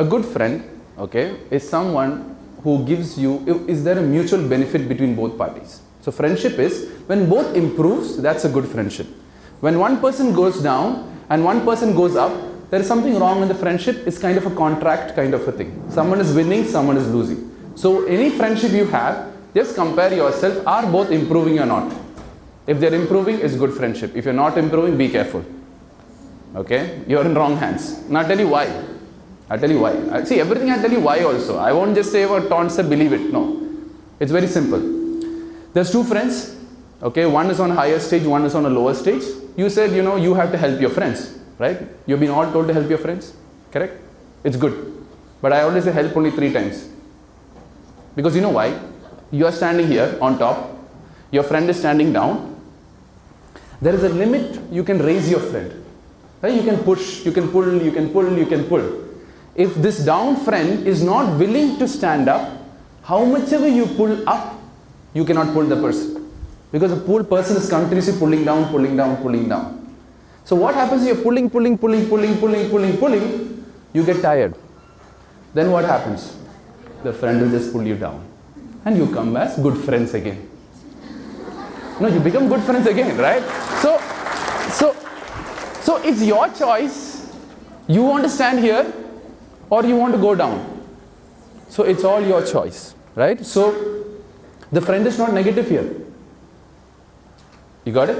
a good friend, okay, is someone who gives you, is there a mutual benefit between both parties? So friendship is when both improves, that's a good friendship. When one person goes down and one person goes up, there is something wrong in the friendship. It's kind of a contract kind of a thing. Someone is winning, someone is losing. So any friendship you have, just compare yourself. Are both improving or not? If they're improving, it's good friendship. If you're not improving, be careful. Okay? You're in wrong hands. Now I'll tell you why. I'll tell you why. I- See, everything I'll tell you why also. I won't just say what Ton said, believe it. No. It's very simple. There's two friends. Okay, one is on a higher stage, one is on a lower stage. You said, you know, you have to help your friends, right? You've been all told to help your friends, correct? It's good. But I always say help only three times. Because you know why? You are standing here on top, your friend is standing down. There is a limit you can raise your friend. Right? You can push, you can pull, you can pull, you can pull. If this down friend is not willing to stand up, how much ever you pull up, you cannot pull the person. Because the pull person is continuously pulling down, pulling down, pulling down. So what happens? You're pulling, pulling, pulling, pulling, pulling, pulling, pulling. You get tired. Then what happens? The friend will just pull you down, and you come as good friends again. No, you become good friends again, right? So, so, so it's your choice. You want to stand here, or you want to go down. So it's all your choice, right? So the friend is not negative here. You got it?